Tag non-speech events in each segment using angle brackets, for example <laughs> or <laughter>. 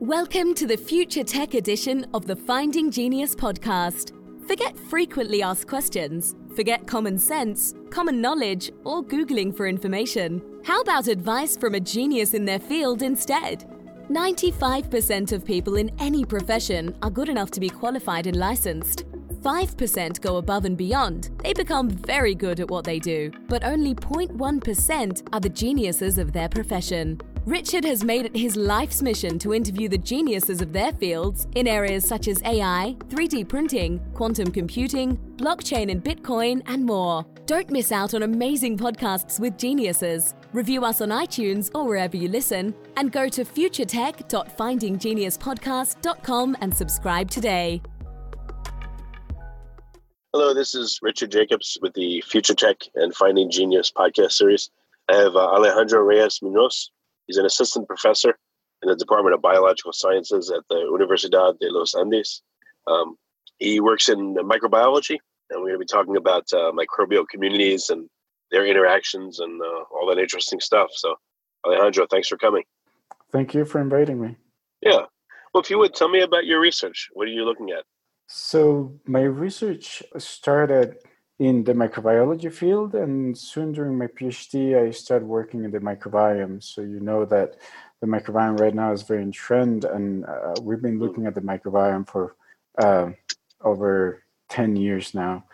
Welcome to the Future Tech edition of the Finding Genius podcast. Forget frequently asked questions, forget common sense, common knowledge, or Googling for information. How about advice from a genius in their field instead? 95% of people in any profession are good enough to be qualified and licensed. 5% go above and beyond. They become very good at what they do, but only 0.1% are the geniuses of their profession. Richard has made it his life's mission to interview the geniuses of their fields in areas such as AI, 3D printing, quantum computing, blockchain and Bitcoin, and more. Don't miss out on amazing podcasts with geniuses. Review us on iTunes or wherever you listen, and go to futuretech.findinggeniuspodcast.com and subscribe today. Hello, this is Richard Jacobs with the Future Tech and Finding Genius podcast series. I have uh, Alejandro Reyes Munoz. He's an assistant professor in the Department of Biological Sciences at the Universidad de los Andes. Um, he works in microbiology, and we're going to be talking about uh, microbial communities and their interactions and uh, all that interesting stuff. So, Alejandro, thanks for coming. Thank you for inviting me. Yeah. Well, if you would tell me about your research, what are you looking at? So, my research started in the microbiology field, and soon during my PhD, I started working in the microbiome. So, you know that the microbiome right now is very in trend, and uh, we've been looking at the microbiome for uh, over 10 years now.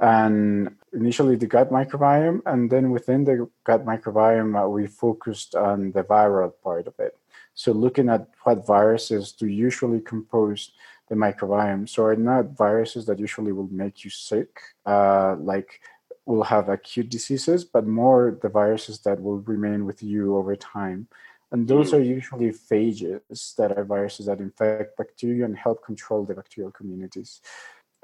And initially, the gut microbiome, and then within the gut microbiome, uh, we focused on the viral part of it. So, looking at what viruses do usually compose the microbiome. So are not viruses that usually will make you sick, uh, like will have acute diseases, but more the viruses that will remain with you over time. And those are usually phages that are viruses that infect bacteria and help control the bacterial communities.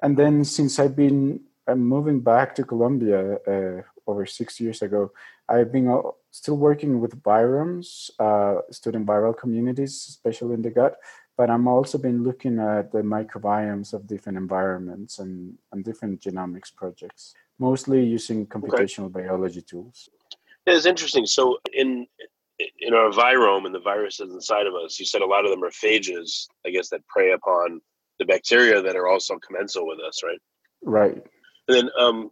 And then since I've been I'm moving back to Colombia uh, over six years ago, I've been still working with viromes, uh, student viral communities, especially in the gut, but I'm also been looking at the microbiomes of different environments and, and different genomics projects, mostly using computational okay. biology tools. Yeah, it's interesting. So in in our virome and the viruses inside of us, you said a lot of them are phages, I guess, that prey upon the bacteria that are also commensal with us, right? Right. And then um,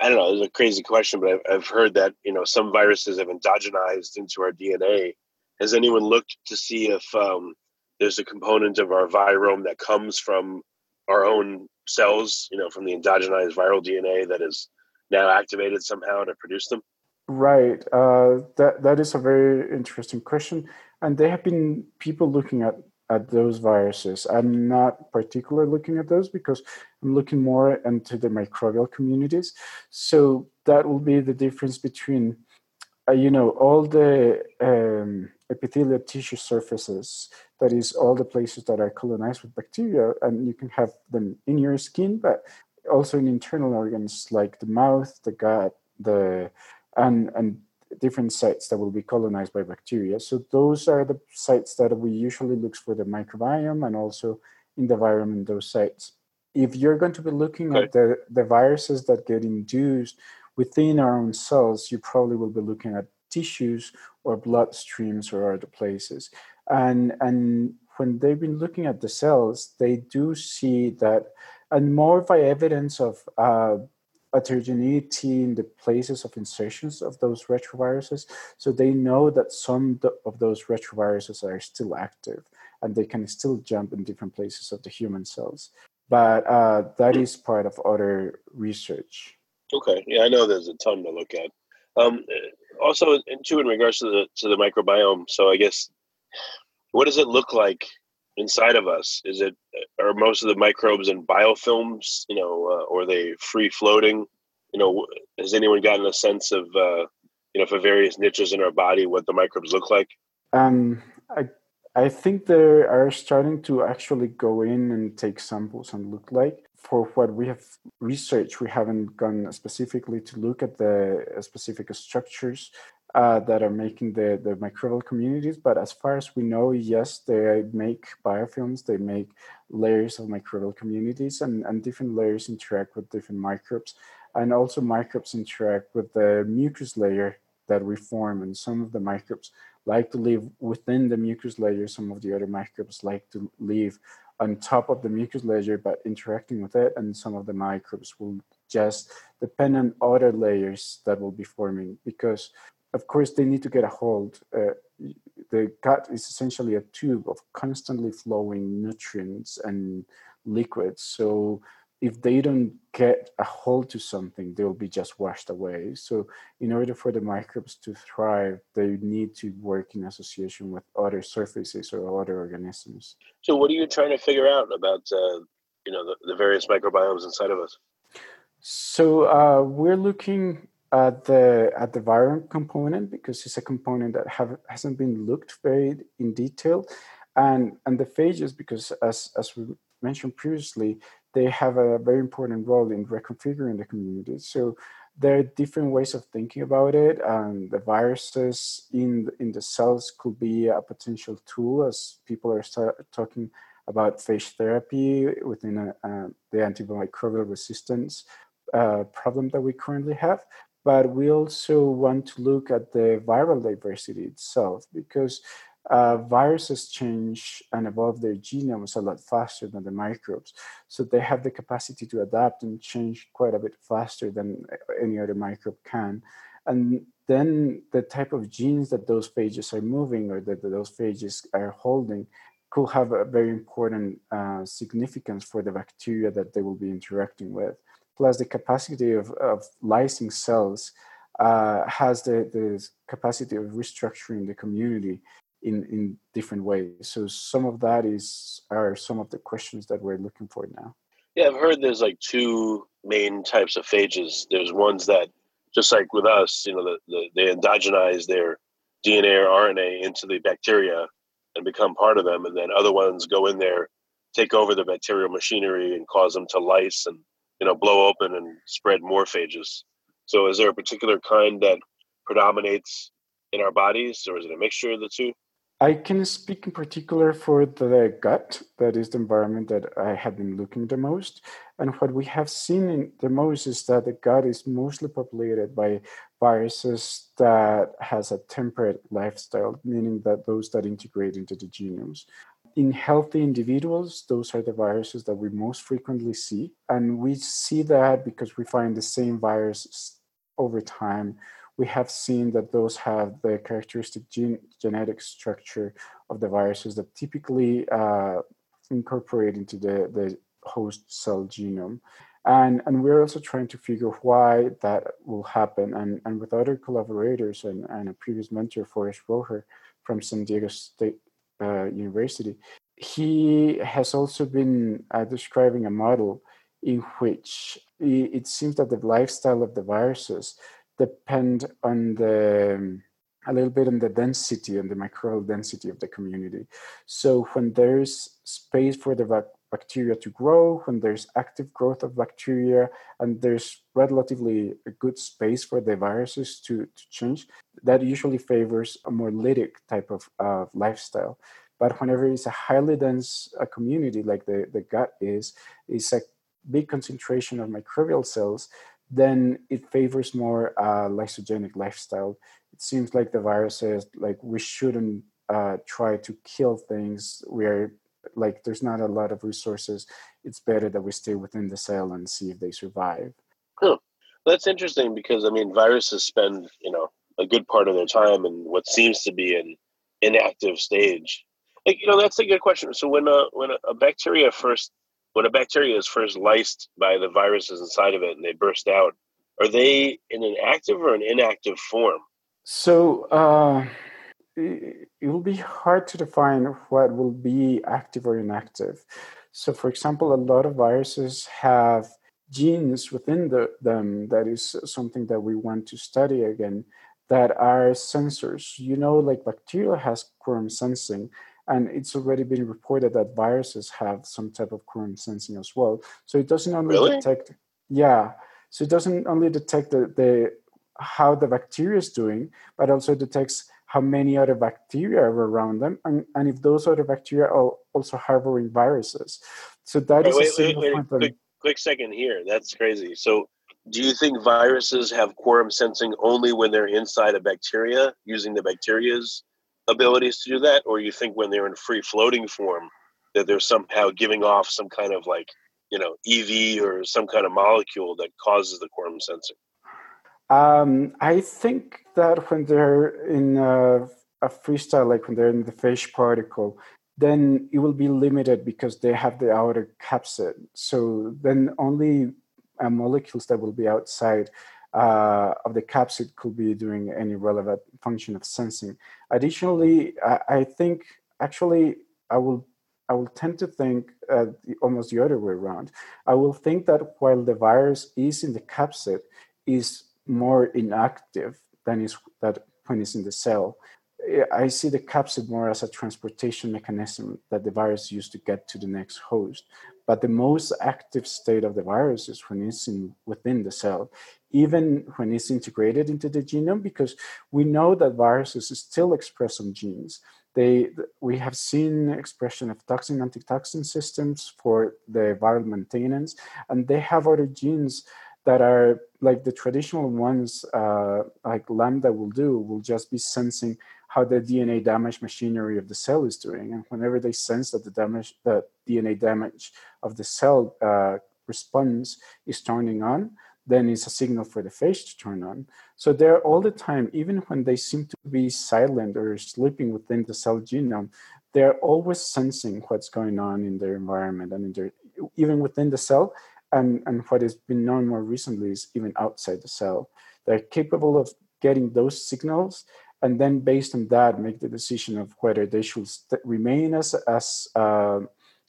I don't know, it's a crazy question, but I've, I've heard that you know some viruses have endogenized into our DNA. Has anyone looked to see if um, there's a component of our virome that comes from our own cells, you know, from the endogenized viral DNA that is now activated somehow to produce them? Right. Uh, that that is a very interesting question, and there have been people looking at at those viruses. I'm not particularly looking at those because I'm looking more into the microbial communities. So that will be the difference between, uh, you know, all the um, epithelial tissue surfaces that is all the places that are colonized with bacteria and you can have them in your skin but also in internal organs like the mouth the gut the and and different sites that will be colonized by bacteria so those are the sites that we usually look for the microbiome and also in the virome in those sites if you're going to be looking okay. at the, the viruses that get induced within our own cells you probably will be looking at tissues or blood streams or other places. And, and when they've been looking at the cells, they do see that, and more by evidence of uh, heterogeneity in the places of insertions of those retroviruses. So they know that some of those retroviruses are still active and they can still jump in different places of the human cells. But uh, that is part of other research. Okay. Yeah, I know there's a ton to look at. Um, also, in, too, in regards to the to the microbiome, so I guess what does it look like inside of us? Is it are most of the microbes in biofilms, you know, uh, or are they free floating? You know, has anyone gotten a sense of uh, you know for various niches in our body what the microbes look like? Um, I I think they are starting to actually go in and take samples and look like for what we have researched, we haven't gone specifically to look at the uh, specific structures uh, that are making the, the microbial communities. But as far as we know, yes, they make biofilms, they make layers of microbial communities, and, and different layers interact with different microbes. And also, microbes interact with the mucus layer that we form, and some of the microbes like to live within the mucus layer. Some of the other microbes like to live on top of the mucus layer but interacting with it. And some of the microbes will just depend on other layers that will be forming because of course they need to get a hold. Uh, the gut is essentially a tube of constantly flowing nutrients and liquids. So if they don't get a hold to something, they'll be just washed away. So, in order for the microbes to thrive, they need to work in association with other surfaces or other organisms. So, what are you trying to figure out about, uh, you know, the, the, various microbiomes inside of us? So, uh, we're looking at the at the viral component because it's a component that have hasn't been looked very in detail, and and the phages because as as we mentioned previously, they have a very important role in reconfiguring the community. So there are different ways of thinking about it. And the viruses in in the cells could be a potential tool as people are talking about phage therapy within a, the antimicrobial resistance uh, problem that we currently have. But we also want to look at the viral diversity itself because uh, viruses change and evolve their genomes a lot faster than the microbes. So they have the capacity to adapt and change quite a bit faster than any other microbe can. And then the type of genes that those phages are moving or that those phages are holding could have a very important uh, significance for the bacteria that they will be interacting with. Plus, the capacity of, of lysing cells uh, has the, the capacity of restructuring the community in in different ways. So some of that is are some of the questions that we're looking for now. Yeah, I've heard there's like two main types of phages. There's ones that just like with us, you know, the, the, they endogenize their DNA or RNA into the bacteria and become part of them, and then other ones go in there, take over the bacterial machinery and cause them to lyse and you know blow open and spread more phages. So, is there a particular kind that predominates in our bodies, or is it a mixture of the two? I can speak in particular for the gut. That is the environment that I have been looking the most. And what we have seen the most is that the gut is mostly populated by viruses that has a temperate lifestyle, meaning that those that integrate into the genomes. In healthy individuals, those are the viruses that we most frequently see. And we see that because we find the same virus over time we have seen that those have the characteristic gene, genetic structure of the viruses that typically uh, incorporate into the, the host cell genome. And, and we're also trying to figure why that will happen. And, and with other collaborators and, and a previous mentor, Forrest Roher from San Diego State uh, University, he has also been uh, describing a model in which it seems that the lifestyle of the viruses depend on the a little bit on the density and the microbial density of the community. So when there's space for the bacteria to grow, when there's active growth of bacteria, and there's relatively a good space for the viruses to, to change, that usually favors a more lytic type of uh, lifestyle. But whenever it's a highly dense uh, community like the, the gut is, it's a big concentration of microbial cells then it favors more uh, lysogenic lifestyle. It seems like the virus says like we shouldn't uh, try to kill things. We're like there's not a lot of resources. It's better that we stay within the cell and see if they survive. Huh. That's interesting because I mean viruses spend you know a good part of their time in what seems to be an inactive stage. Like you know that's a good question. So when a when a, a bacteria first when a bacteria is first lysed by the viruses inside of it and they burst out, are they in an active or an inactive form? So uh, it, will be hard to define what will be active or inactive. So, for example, a lot of viruses have genes within the, them that is something that we want to study again that are sensors. You know, like bacteria has quorum sensing and it's already been reported that viruses have some type of quorum sensing as well. So it doesn't only really? detect, yeah. So it doesn't only detect the, the how the bacteria is doing, but also detects how many other bacteria are around them, and, and if those other bacteria are also harboring viruses. So that wait, is wait, wait, wait, quick, quick second here. That's crazy. So do you think viruses have quorum sensing only when they're inside a bacteria using the bacteria's abilities to do that, or you think when they're in free floating form that they're somehow giving off some kind of like you know EV or some kind of molecule that causes the quorum sensing? Um, I think that when they're in a, a freestyle, like when they're in the phase particle, then it will be limited because they have the outer capsid. So then only uh, molecules that will be outside uh, of the capsid could be doing any relevant function of sensing. Additionally, I, I think actually I will I will tend to think uh, the, almost the other way around. I will think that while the virus is in the capsid, is more inactive than is that when it's in the cell. I see the capsid more as a transportation mechanism that the virus used to get to the next host. But the most active state of the virus is when it's in, within the cell, even when it's integrated into the genome, because we know that viruses still express on genes. They, we have seen expression of toxin antitoxin systems for the viral maintenance, and they have other genes that are like the traditional ones, uh, like Lambda will do, will just be sensing how the DNA damage machinery of the cell is doing. And whenever they sense that the damage, the DNA damage of the cell uh, response is turning on, then it's a signal for the phage to turn on. So they're all the time, even when they seem to be silent or sleeping within the cell genome, they're always sensing what's going on in their environment and in their, even within the cell. And, and what has been known more recently is even outside the cell. They're capable of getting those signals and then based on that make the decision of whether they should remain as, as uh,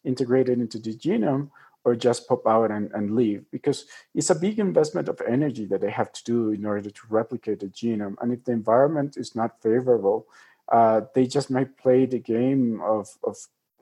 integrated into the genome or just pop out and, and leave because it's a big investment of energy that they have to do in order to replicate the genome. And if the environment is not favorable uh, they just might play the game of, of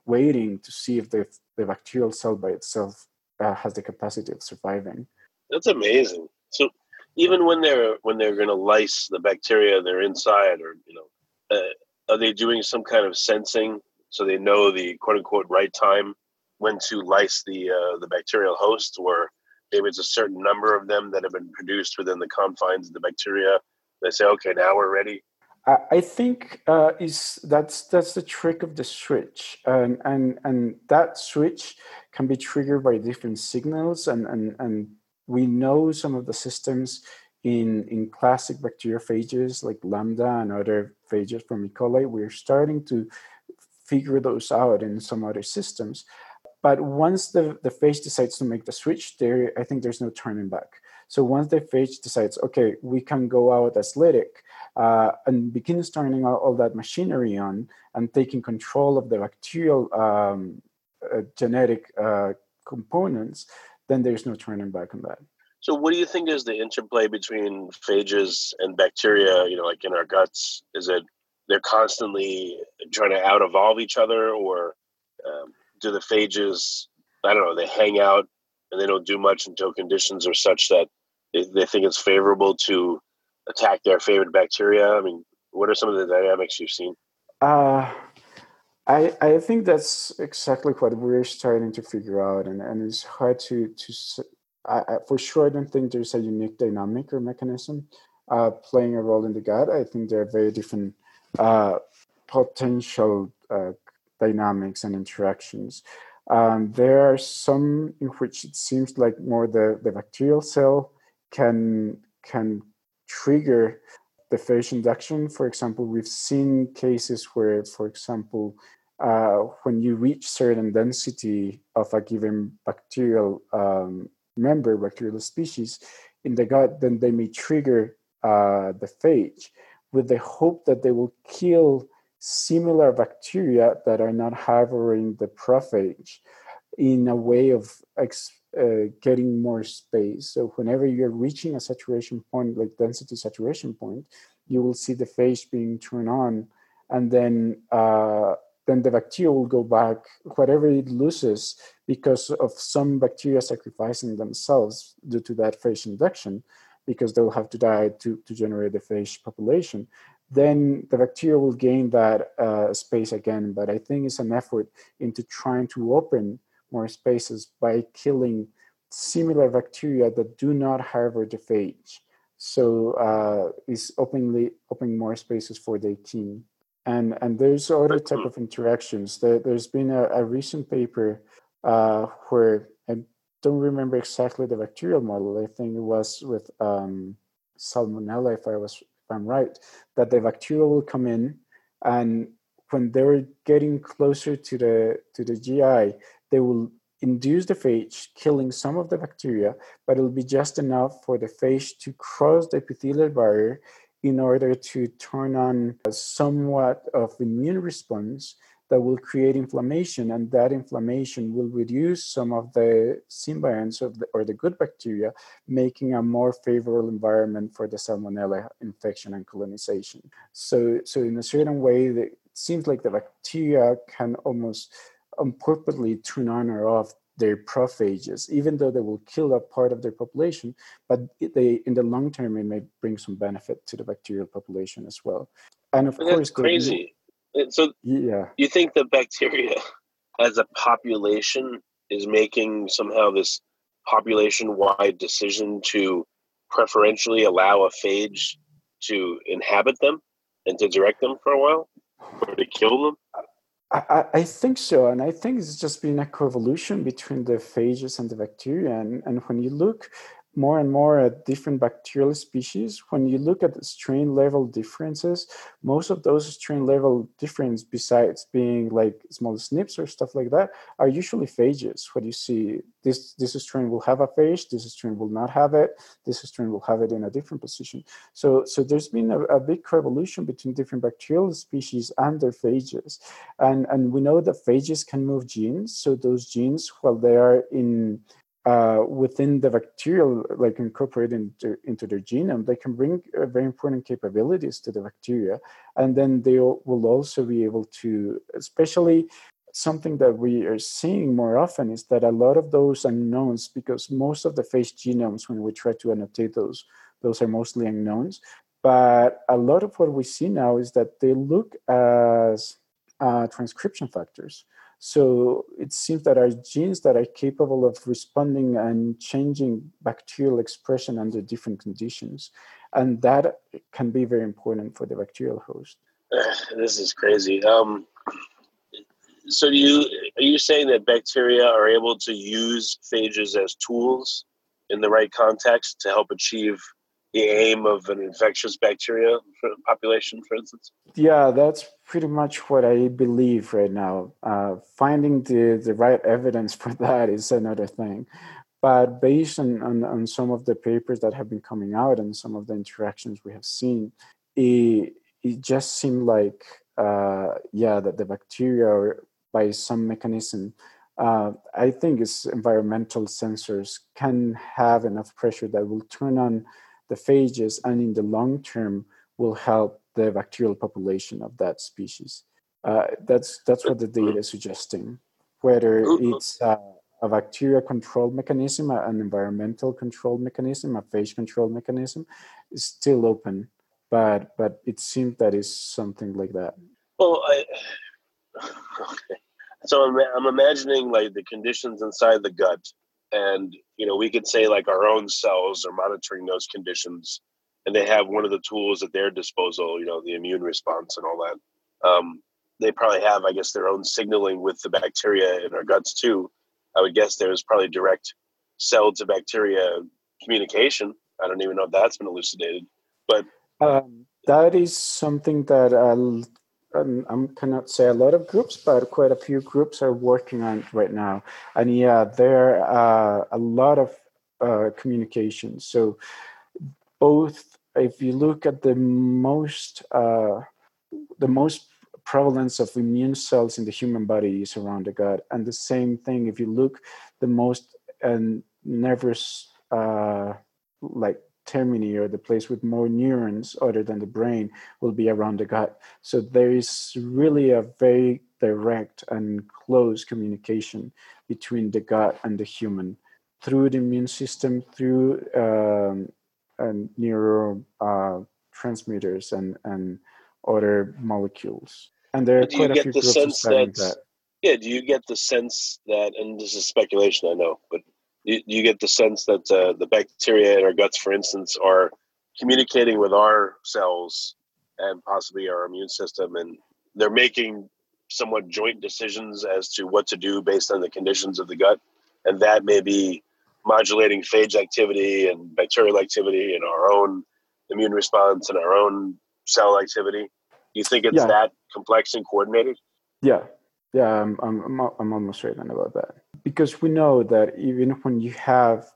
waiting to see if the, the bacterial cell by itself uh, has the capacity of surviving. That's amazing. So even when they're when they're going to lice the bacteria they're inside or you know uh, are they doing some kind of sensing so they know the quote unquote right time when to lice the uh, the bacterial host or maybe it's a certain number of them that have been produced within the confines of the bacteria they say okay now we're ready I think uh, is that's that's the trick of the switch, and and and that switch can be triggered by different signals, and and and we know some of the systems in, in classic bacteriophages like Lambda and other phages from E. coli. We're starting to figure those out in some other systems. But once the, the phage decides to make the switch, there I think there's no turning back. So once the phage decides, okay, we can go out as lytic uh, and begin turning all, all, that machinery on and taking control of the bacterial um, uh, genetic uh, components, then there's no turning back on that. So, what do you think is the interplay between phages and bacteria? You know, like in our guts, is it they're constantly trying to out evolve each other, or um, do the phages? I don't know. They hang out and they don't do much until conditions are such that they, they think it's favorable to attack their favorite bacteria. I mean, what are some of the dynamics you've seen? Uh, I, I think that's exactly what we're starting to figure out, and, and it's hard to to I, I, for sure. I don't think there's a unique dynamic or mechanism uh, playing a role in the gut. I think there are very different uh, potential uh, dynamics and interactions. Um, there are some in which it seems like more the, the bacterial cell can can trigger the phage induction. For example, we've seen cases where, for example, uh, when you reach certain density of a given bacterial um, member, bacterial species in the gut, then they may trigger uh, the phage with the hope that they will kill similar bacteria that are not harboring the prophage in a way of ex- uh, getting more space. So whenever you're reaching a saturation point, like density saturation point, you will see the phage being turned on, and then uh, then the bacteria will go back whatever it loses because of some bacteria sacrificing themselves due to that phage induction, because they'll have to die to, to generate the phage population. Then the bacteria will gain that uh, space again. But I think it's an effort into trying to open more spaces by killing similar bacteria that do not harbor the phage. So uh, it's openly opening more spaces for the team. And and there's other type of interactions. There, has been a, a, recent paper uh, where I don't remember exactly the bacterial model. I think it was with um, salmonella, if I was if I'm right, that the bacteria will come in, and when they're getting closer to the to the GI, they will induce the phage, killing some of the bacteria, but it'll be just enough for the phage to cross the epithelial barrier in order to turn on somewhat of immune response that will create inflammation and that inflammation will reduce some of the symbionts of the, or the good bacteria making a more favorable environment for the salmonella infection and colonization. So so in a certain way it seems like the bacteria can almost um, purposely turn on or off their prophages, even though they will kill a part of their population, but they in the long term it may bring some benefit to the bacterial population as well. And of and course, crazy. so yeah, you think the bacteria as a population is making somehow this population-wide decision to preferentially allow a phage to inhabit them and to direct them for a while or to kill them? I, I, think so, and I think it's just been a coevolution between the phages and the bacteria. And, and when you look more and more at different bacterial species, when you look at the strain level differences, most of those strain level difference, besides being like small SNPs or stuff like that, are usually phages. What you see, this this strain will have a phage, this strain will not have it, this strain will have it in a different position. So so there's been a, a big revolution between different bacterial species and their phages, and and we know that phages can move genes. So those genes, while they are in uh, within the bacterial, like incorporated into, into their genome, they can bring uh, very important capabilities to the bacteria. And then they will also be able to, especially something that we are seeing more often is that a lot of those unknowns, because most of the phage genomes, when we try to annotate those, those are mostly unknowns. But a lot of what we see now is that they look as uh, transcription factors. So it seems that our genes that are capable of responding and changing bacterial expression under different conditions. And that can be very important for the bacterial host. <sighs> This is crazy. Um, so do you are you saying that bacteria are able to use phages as tools in the right context to help achieve the aim of an infectious bacteria population, for instance? Yeah, that's pretty much what I believe right now. Uh, finding the, the right evidence for <laughs> that is another thing. But based on, on, on, some of the papers that have been coming out and some of the interactions we have seen, it, it just seemed like, uh, yeah, that the bacteria, by some mechanism, uh, I think it's environmental sensors can have enough pressure that will turn on the phages and in the long term will help the bacterial population of that species. Uh, that's that's what the data is suggesting. Whether it's uh, a bacteria control mechanism, an environmental control mechanism, a phage control mechanism, is still open. But but it seems that is something like that. Well, I, <sighs> okay. So I'm, I'm imagining like the conditions inside the gut and you know we could say like our own cells are monitoring those conditions and they have one of the tools at their disposal you know the immune response and all that. Um, they probably have i guess their own signaling with the bacteria in our guts too. I would guess there's probably direct cell to bacteria communication. I don't even know if that's been elucidated but um, that is something that I'll I cannot say a lot of groups, but quite a few groups are working on it right now. And yeah, there are a lot of uh, communication. So both, if you look at the most, uh, the most prevalence of immune cells in the human body is around the gut, and the same thing if you look, the most and nervous uh, like termini or the place with more neurons other than the brain will be around the gut. So there is really a very direct and close communication between the gut and the human through the immune system, through um, and neurotransmitters uh, and, and other molecules. And there are quite a few groups studying that. Yeah, do you get the sense that, and this is speculation, I know, but you, you get the sense that uh, the bacteria in our guts, for instance, are communicating with our cells and possibly our immune system and they're making somewhat joint decisions as to what to do based on the conditions of the gut, and that may be modulating phage activity and bacterial activity and our own immune response and our own cell activity. Do you think it's yeah. that complex and coordinated? Yeah, yeah, I'm, I'm, I'm almost certain about that. Because we know that even when you have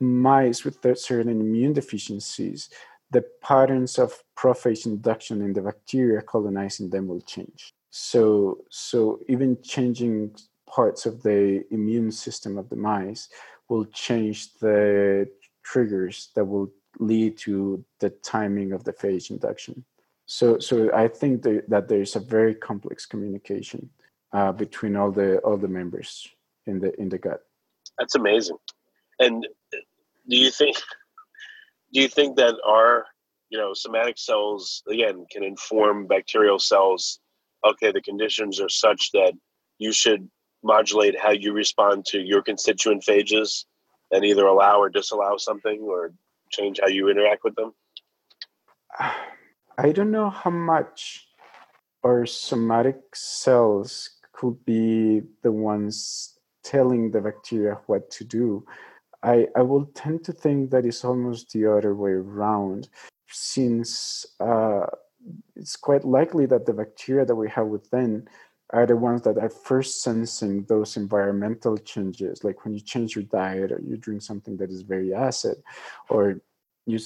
mice with certain immune deficiencies, the patterns of prophage induction in the bacteria colonizing them will change. So, so even changing parts of the immune system of the mice will change the triggers that will lead to the timing of the phage induction. So, so I think that, that there is a very complex communication uh, between all the all the members in the in the gut. That's amazing. And do you think do you think that our you know somatic cells again can inform bacterial cells? Okay, the conditions are such that you should modulate how you respond to your constituent phages and either allow or disallow something or change how you interact with them? <sighs> I don't know how much our somatic cells could be the ones telling the bacteria what to do. I, I will tend to think that it's almost the other way around, since uh, it's quite likely that the bacteria that we have within are the ones that are first sensing those environmental changes, like when you change your diet or you drink something that is very acid, or you,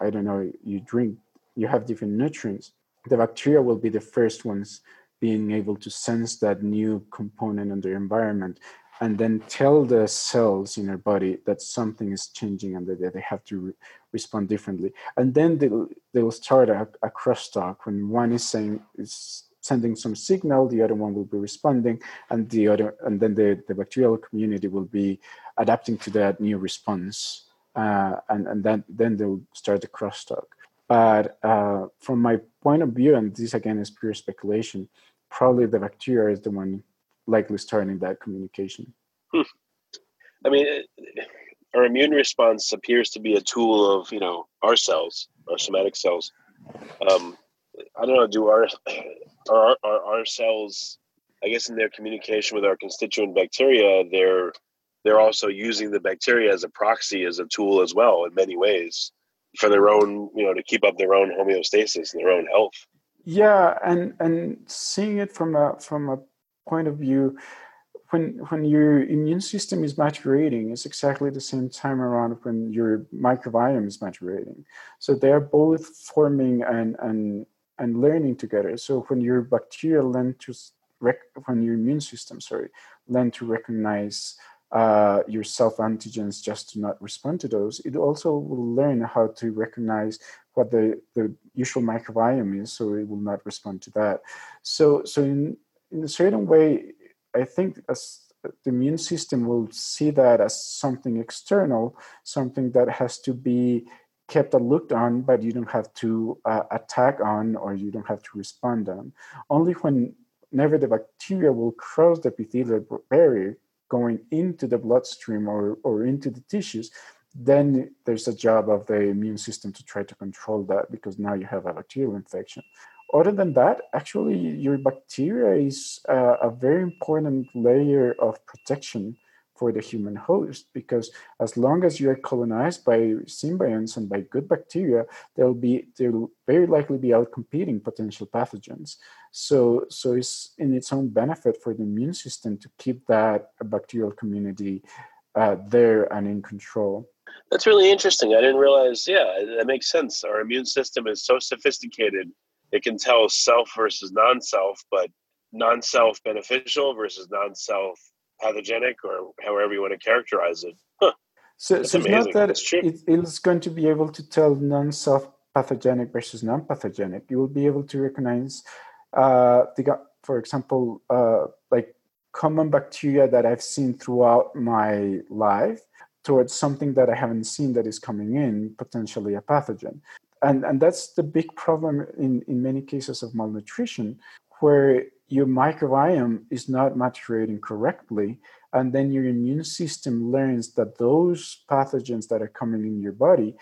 I don't know, you drink, you have different nutrients. The bacteria will be the first ones being able to sense that new component in their environment and then tell the cells in our body that something is changing and that they have to re- respond differently. And then they'll, they'll start a, a crosstalk when one is saying, is sending some signal, the other one will be responding, and the other, and then the, the bacterial community will be adapting to that new response. Uh, and, and then, then they'll start the crosstalk. But uh, from my point of view, and this again is pure speculation, probably the bacteria is the one likely starting that communication. Hmm. I mean, our immune response appears to be a tool of you know our cells, our somatic cells. Um, I don't know. Do our are, are our cells? I guess in their communication with our constituent bacteria, they're they're also using the bacteria as a proxy, as a tool as well, in many ways, for their own, you know, to keep up their own homeostasis and their own health. Yeah, and and seeing it from a from a point of view, when when your immune system is maturating, it's exactly the same time around when your microbiome is maturating. So they are both forming and and and learning together. So when your bacteria learn to rec- when your immune system, sorry, learn to recognize uh, your self antigens just to not respond to those, it also will learn how to recognize what the, the usual microbiome is, so it will not respond to that. So, so in, in a certain way, I think as the immune system will see that as something external, something that has to be kept a looked on, but you don't have to uh, attack on or you don't have to respond on. Only when never the bacteria will cross the epithelial barrier going into the bloodstream or, or into the tissues, then there's a job of the immune system to try to control that because now you have a bacterial infection. Other than that, actually, your bacteria is uh, a very important layer of protection for the human host because as long as you're colonized by symbionts and by good bacteria, they'll be they'll very likely be out competing potential pathogens. So so it's in its own benefit for the immune system to keep that bacterial community uh, there and in control. That's really interesting. I didn't realize. Yeah, that makes sense. Our immune system is so sophisticated; it can tell self versus non-self, but non-self beneficial versus non-self pathogenic, or however you want to characterize it. Huh. <laughs> So, so it's not that it, it's going to be able to tell non-self pathogenic versus non-pathogenic. You will be able to recognize, uh, the, for example, uh, like common bacteria that I've seen throughout my life towards something that I haven't seen that is coming in, potentially a pathogen. And, and that's the big problem in, in many cases of malnutrition, where your microbiome is not maturating correctly. And then your immune system learns that those pathogens that are coming in your body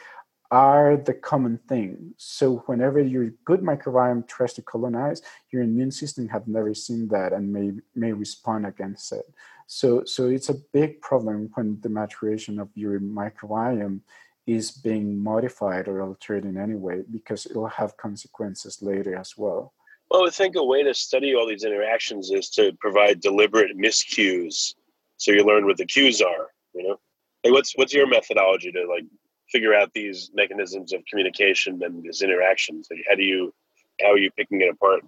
are the common thing. So whenever your good microbiome tries to colonize, your immune system have never seen that and may may respond against it. So so it's a big problem when the maturation of your microbiome is being modified or altered in any way because it'll have consequences later as well. Well, I think a way to study all these interactions is to provide deliberate miscues, so you learn what the cues are. You know, hey, what's what's your methodology to like figure out these mechanisms of communication and these interactions? Like, how do you how are you picking it apart?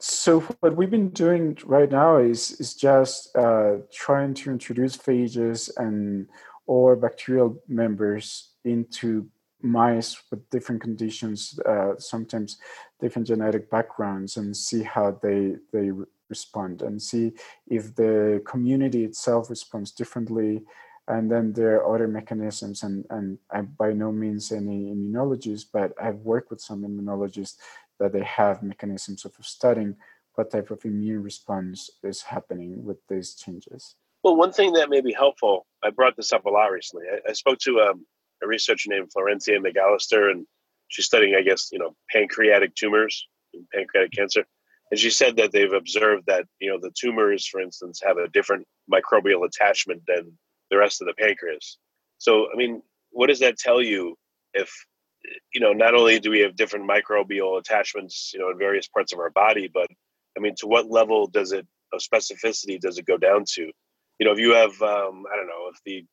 So what we've been doing right now is is just uh, trying to introduce phages and or bacterial members into mice with different conditions, uh, sometimes different genetic backgrounds, and see how they they respond, and see if the community itself responds differently. And then there are other mechanisms, and and I'm by no means any immunologist, but I've worked with some immunologists that they have mechanisms of studying what type of immune response is happening with these changes. Well, one thing that may be helpful, I brought this up a lot recently. I, I spoke to um, a researcher named Florencia McAllister, and she's studying, I guess, you know, pancreatic tumors and pancreatic cancer. And she said that they've observed that, you know, the tumors, for instance, have a different microbial attachment than the rest of the pancreas. So, I mean, what does that tell you if, you know, not only do we have different microbial attachments, you know, in various parts of our body, but I mean, to what level does it, of specificity does it go down to? You know, if you have, um, I don't know, if the,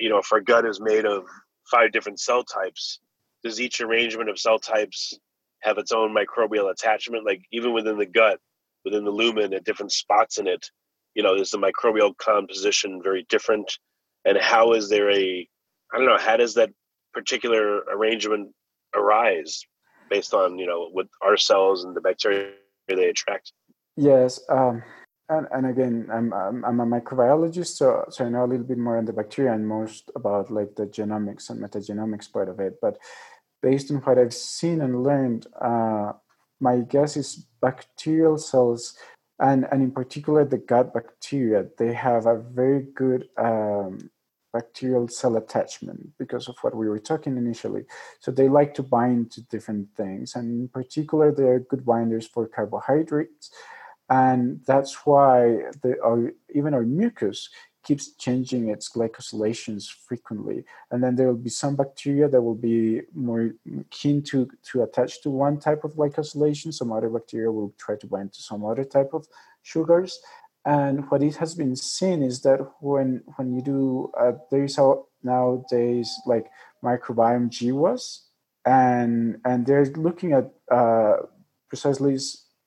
you know, if our gut is made of five different cell types, does each arrangement of cell types have its own microbial attachment? Like even within the gut, within the lumen, at different spots in it, you know, is the microbial composition very different? And how is there a, I don't know, how does that particular arrangement arise based on, you know, what our cells and the bacteria they attract? Yes. Um, and, and again, I'm, I'm, I'm a microbiologist, so so I know a little bit more on the bacteria and most about like the genomics and metagenomics part of it. But based on what I've seen and learned, uh, my guess is bacterial cells, and and in particular the gut bacteria, they have a very good um, bacterial cell attachment because of what we were talking initially. So they like to bind to different things, and in particular, they are good binders for carbohydrates and that's why the, our, even our mucus keeps changing its glycosylations frequently. And then there will be some bacteria that will be more keen to to attach to one type of glycosylation. Some other bacteria will try to bind to some other type of sugars. And what it has been seen is that when when you do uh, there is a, nowadays like microbiome GWAS and and they're looking at uh, precisely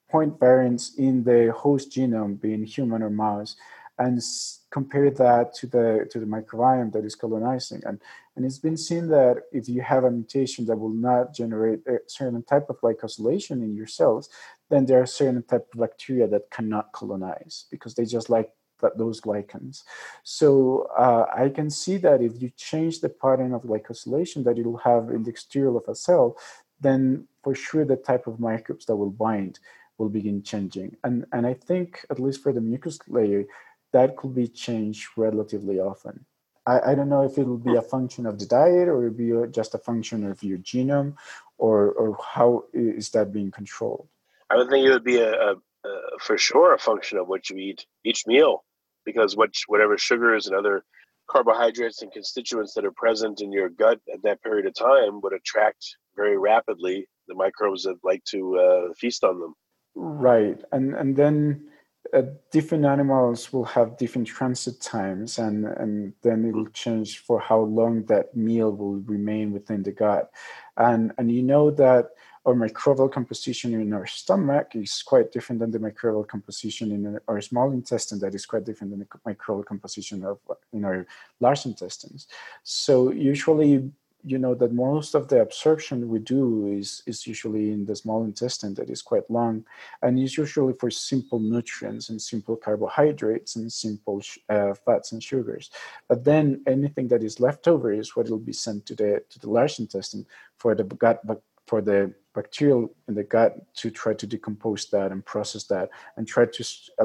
point variants in the host genome, being human or mouse, and compare that to the to the microbiome that is colonizing. And and it's been seen that if you have a mutation that will not generate a certain type of glycosylation in your cells, then there are certain type of bacteria that cannot colonize because they just like that those glycans. So uh, I can see that if you change the pattern of glycosylation that it will have in the exterior of a cell, then for sure the type of microbes that will bind will begin changing. And, and I think, at least for the mucus layer, that could be changed relatively often. I, I don't know if it will be a function of the diet or it will be just a function of your genome or, or how is that being controlled? I would think it would be a, a, a for sure a function of what you eat each meal because what, whatever sugars and other carbohydrates and constituents that are present in your gut at that period of time would attract very rapidly the microbes that like to uh, feast on them. Right, and and then uh, different animals will have different transit times, and and then it will change for how long that meal will remain within the gut, and and you know that our microbial composition in our stomach is quite different than the microbial composition in our small intestine that is quite different than the microbial composition of in our large intestines. So usually you know that most of the absorption we do is is usually in the small intestine that is quite long and is usually for simple nutrients and simple carbohydrates and simple uh, fats and sugars. But then anything that is left over is what will be sent to the to the large intestine for the gut for the bacterial in the gut to try to decompose that and process that and try to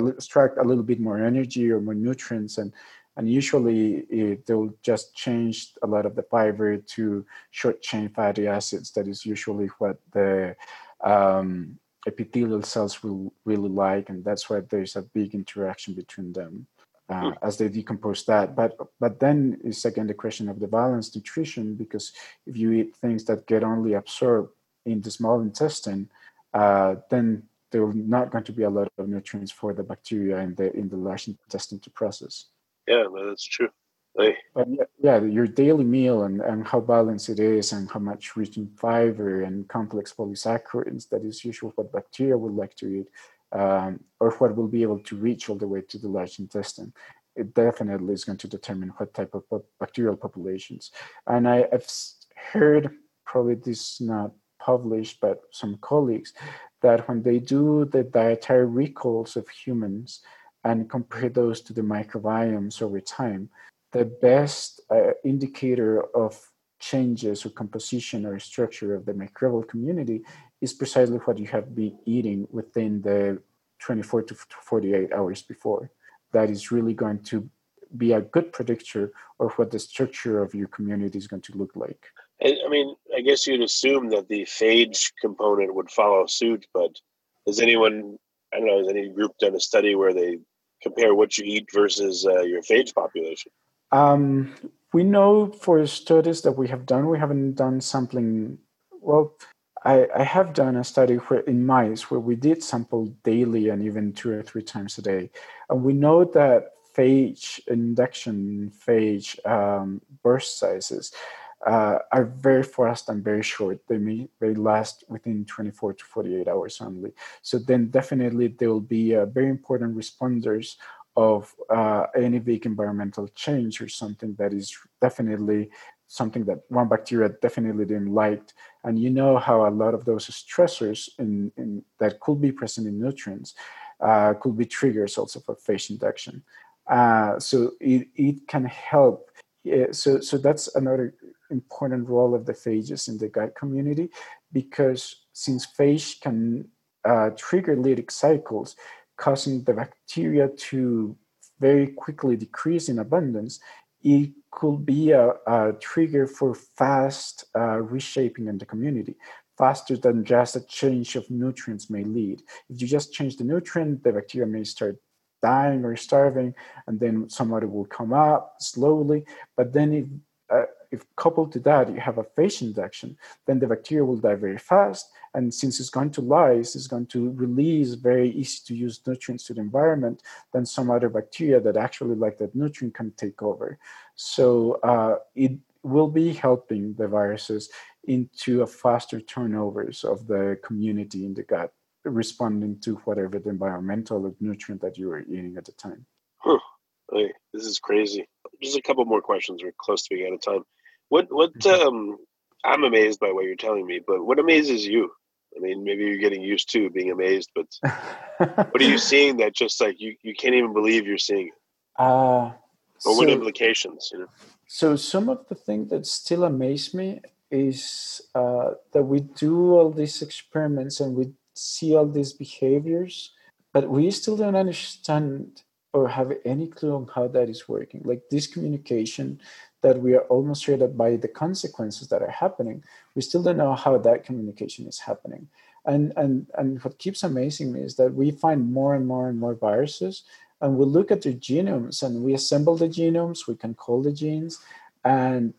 extract a little bit more energy or more nutrients and and usually it, they'll just change a lot of the fiber to short chain fatty acids. That is usually what the um, epithelial cells will really like, and that's why there's a big interaction between them. Uh, hmm. as they decompose that. But but then is again the question of the balanced nutrition because if you eat things that get only absorbed in the small intestine, uh, then there are not going to be a lot of nutrients for the bacteria in the in the large intestine to process. Yeah, that's true. But yeah, your daily meal and, and how balanced it is and how much rich in fiber and complex polysaccharides that is usually what bacteria would like to eat um, or what will be able to reach all the way to the large intestine. It definitely is going to determine what type of bacterial populations. And I, have heard, probably this is not published, but some colleagues, that when they do the dietary recalls of humans and compare those to the microbiomes over time, the best uh, indicator of changes or composition or structure of the microbial community is precisely what you have been eating within the 24 to 48 hours before. That is really going to be a good predictor of what the structure of your community is going to look like. I mean, I guess you'd assume that the phage component would follow suit, but has anyone, I don't know, has any group done a study where they compare what you eat versus uh, your phage population? Um, we know for studies that we have done, we haven't done sampling. Well, I, I have done a study where in mice where we did sample daily and even two or three times a day, and we know that phage induction, phage um, burst sizes uh, are very fast and very short. They may they last within 24 to 48 hours only. So then definitely they will be uh, very important responders of uh, any big environmental change or something that is definitely something that one bacteria definitely didn't like. And you know how a lot of those stressors in, in that could be present in nutrients uh, could be triggers also for phage induction. Uh, so it, it can help. Yeah, so, so that's another important role of the phages in the gut community because since phage can uh, trigger lytic cycles, causing the bacteria to very quickly decrease in abundance, it could be a, a trigger for fast uh, reshaping in the community, faster than just a change of nutrients may lead. If you just change the nutrient, the bacteria may start dying or starving, and then somebody will come up slowly. But then if uh, if coupled to that you have a phage induction, then the bacteria will die very fast. And since it's going to lyse, it's going to release very easy to use nutrients to the environment, then some other bacteria that actually like that nutrient can take over. So uh, it will be helping the viruses into a faster turnovers of the community in the gut, responding to whatever the environmental nutrient that you were eating at the time. Huh. Hey, this is crazy. Just a couple more questions. We're close to being out of time. What what mm-hmm. um I'm amazed by what you're telling me, but what amazes you? I mean, maybe you're getting used to being amazed, but <laughs> what are you seeing that just like you, you can't even believe you're seeing it? Uh, or so, what implications? You know? So some of the things that still amaze me is uh, that we do all these experiments and we see all these behaviors, but we still don't understand or have any clue on how that is working. Like this communication that we are almost that by the consequences that are happening, we still don't know how that communication is happening. And, and, and what keeps amazing me is that we find more and more and more viruses and we look at their genomes and we assemble the genomes, we can call the genes, and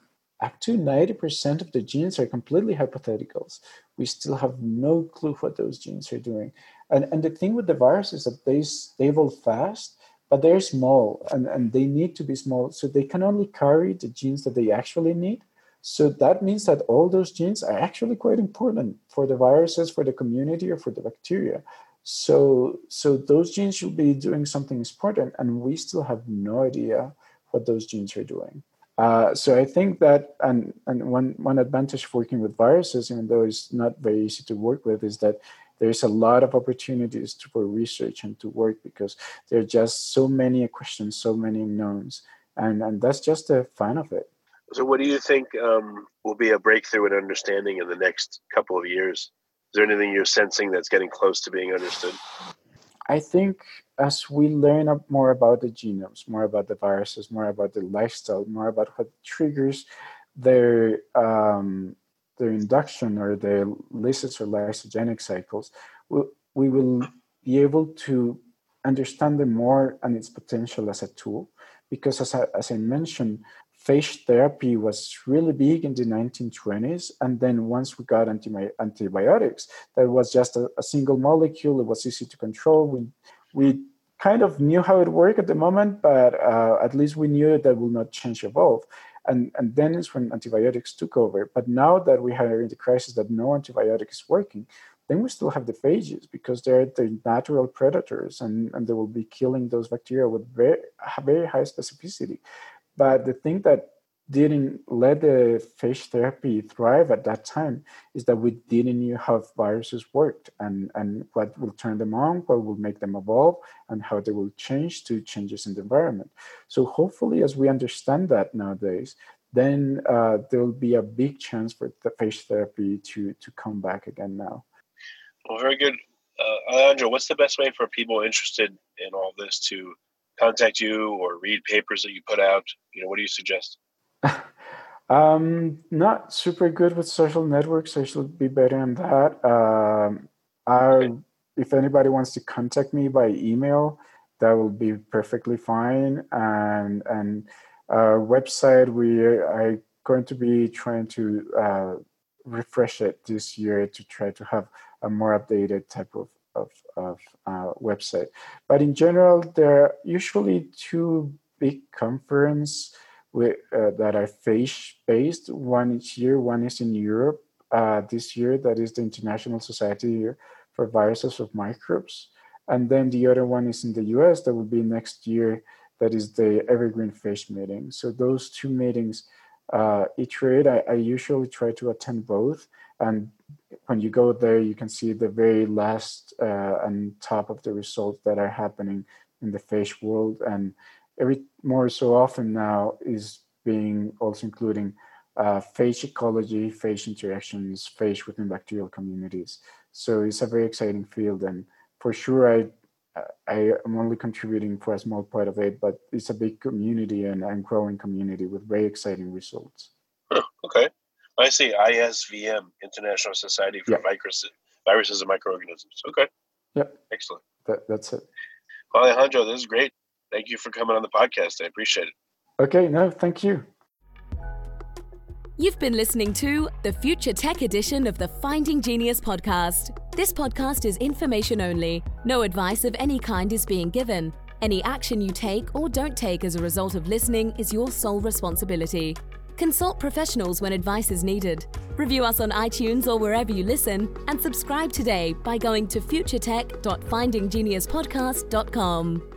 up to 90% of the genes are completely hypotheticals. We still have no clue what those genes are doing. And, and the thing with the virus is that they, they evolve fast, but they're small and, and they need to be small. So they can only carry the genes that they actually need. So that means that all those genes are actually quite important for the viruses, for the community, or for the bacteria. So, so those genes should be doing something important, and we still have no idea what those genes are doing. Uh, so I think that, and and one one advantage of working with viruses, even though it's not very easy to work with, is that there's a lot of opportunities to, for research and to work because there are just so many questions, so many unknowns, and and that's just the fun of it. So, what do you think um, will be a breakthrough in understanding in the next couple of years? Is there anything you're sensing that's getting close to being understood? I think as we learn more about the genomes, more about the viruses, more about the lifestyle, more about what triggers their um, their induction or their lysis or lysogenic cycles, we, we will be able to understand them more and its potential as a tool. Because as I, as I mentioned, phage therapy was really big in the 1920s. And then once we got anti- antibiotics, that was just a, a, single molecule. It was easy to control. We, we kind of knew how it worked at the moment, but uh, at least we knew that will not change evolve. And, and then it's when antibiotics took over. But now that we are in the crisis that no antibiotic is working, then we still have the phages because they're the natural predators and, and they will be killing those bacteria with very, very high specificity. But the thing that didn't let the phage therapy thrive at that time is that we didn't know how viruses worked and, and what will turn them on, what will make them evolve, and how they will change to changes in the environment. So hopefully, as we understand that nowadays, then uh, there will be a big chance for the phage therapy to to come back again now. Well, very good. Uh, Alejandro, what's the best way for people interested in all this to contact you or read papers that you put out? You know, what do you suggest? Um, not super good with social networks. I should be better on that. Um, I, if anybody wants to contact me by email, that will be perfectly fine. And and uh, website we are going to be trying to uh, refresh it this year to try to have a more updated type of of, of uh, website. But in general, there are usually two big conference uh, that are phage based. One each year, one is in Europe uh, this year, that is the International Society for Viruses of Microbes. And then the other one is in the US, that will be next year, that is the Evergreen Phage meeting. So those two meetings uh, year, I, I usually try to attend both. And when you go there, you can see the very last uh, and top of the results that are happening in the phage world. And every more so often now is being also including uh, phage ecology, phage interactions, phage within bacterial communities. So it's a very exciting field, and for sure, I I am only contributing for a small part of it, but it's a big community and, and growing community with very exciting results. <clears throat> okay, I see. ISVM, International Society for yeah. Viruses, Viruses and Microorganisms. Okay. Yeah. Excellent. That, that's it. Well, Alejandro, this is great. Thank you for coming on the podcast. I appreciate it. Okay, no, thank you. You've been listening to the Future Tech edition of the Finding Genius podcast. This podcast is information only. No advice of any kind is being given. Any action you take or don't take as a result of listening is your sole responsibility. Consult professionals when advice is needed. Review us on iTunes or wherever you listen, and subscribe today by going to futuretech.findinggeniuspodcast.com.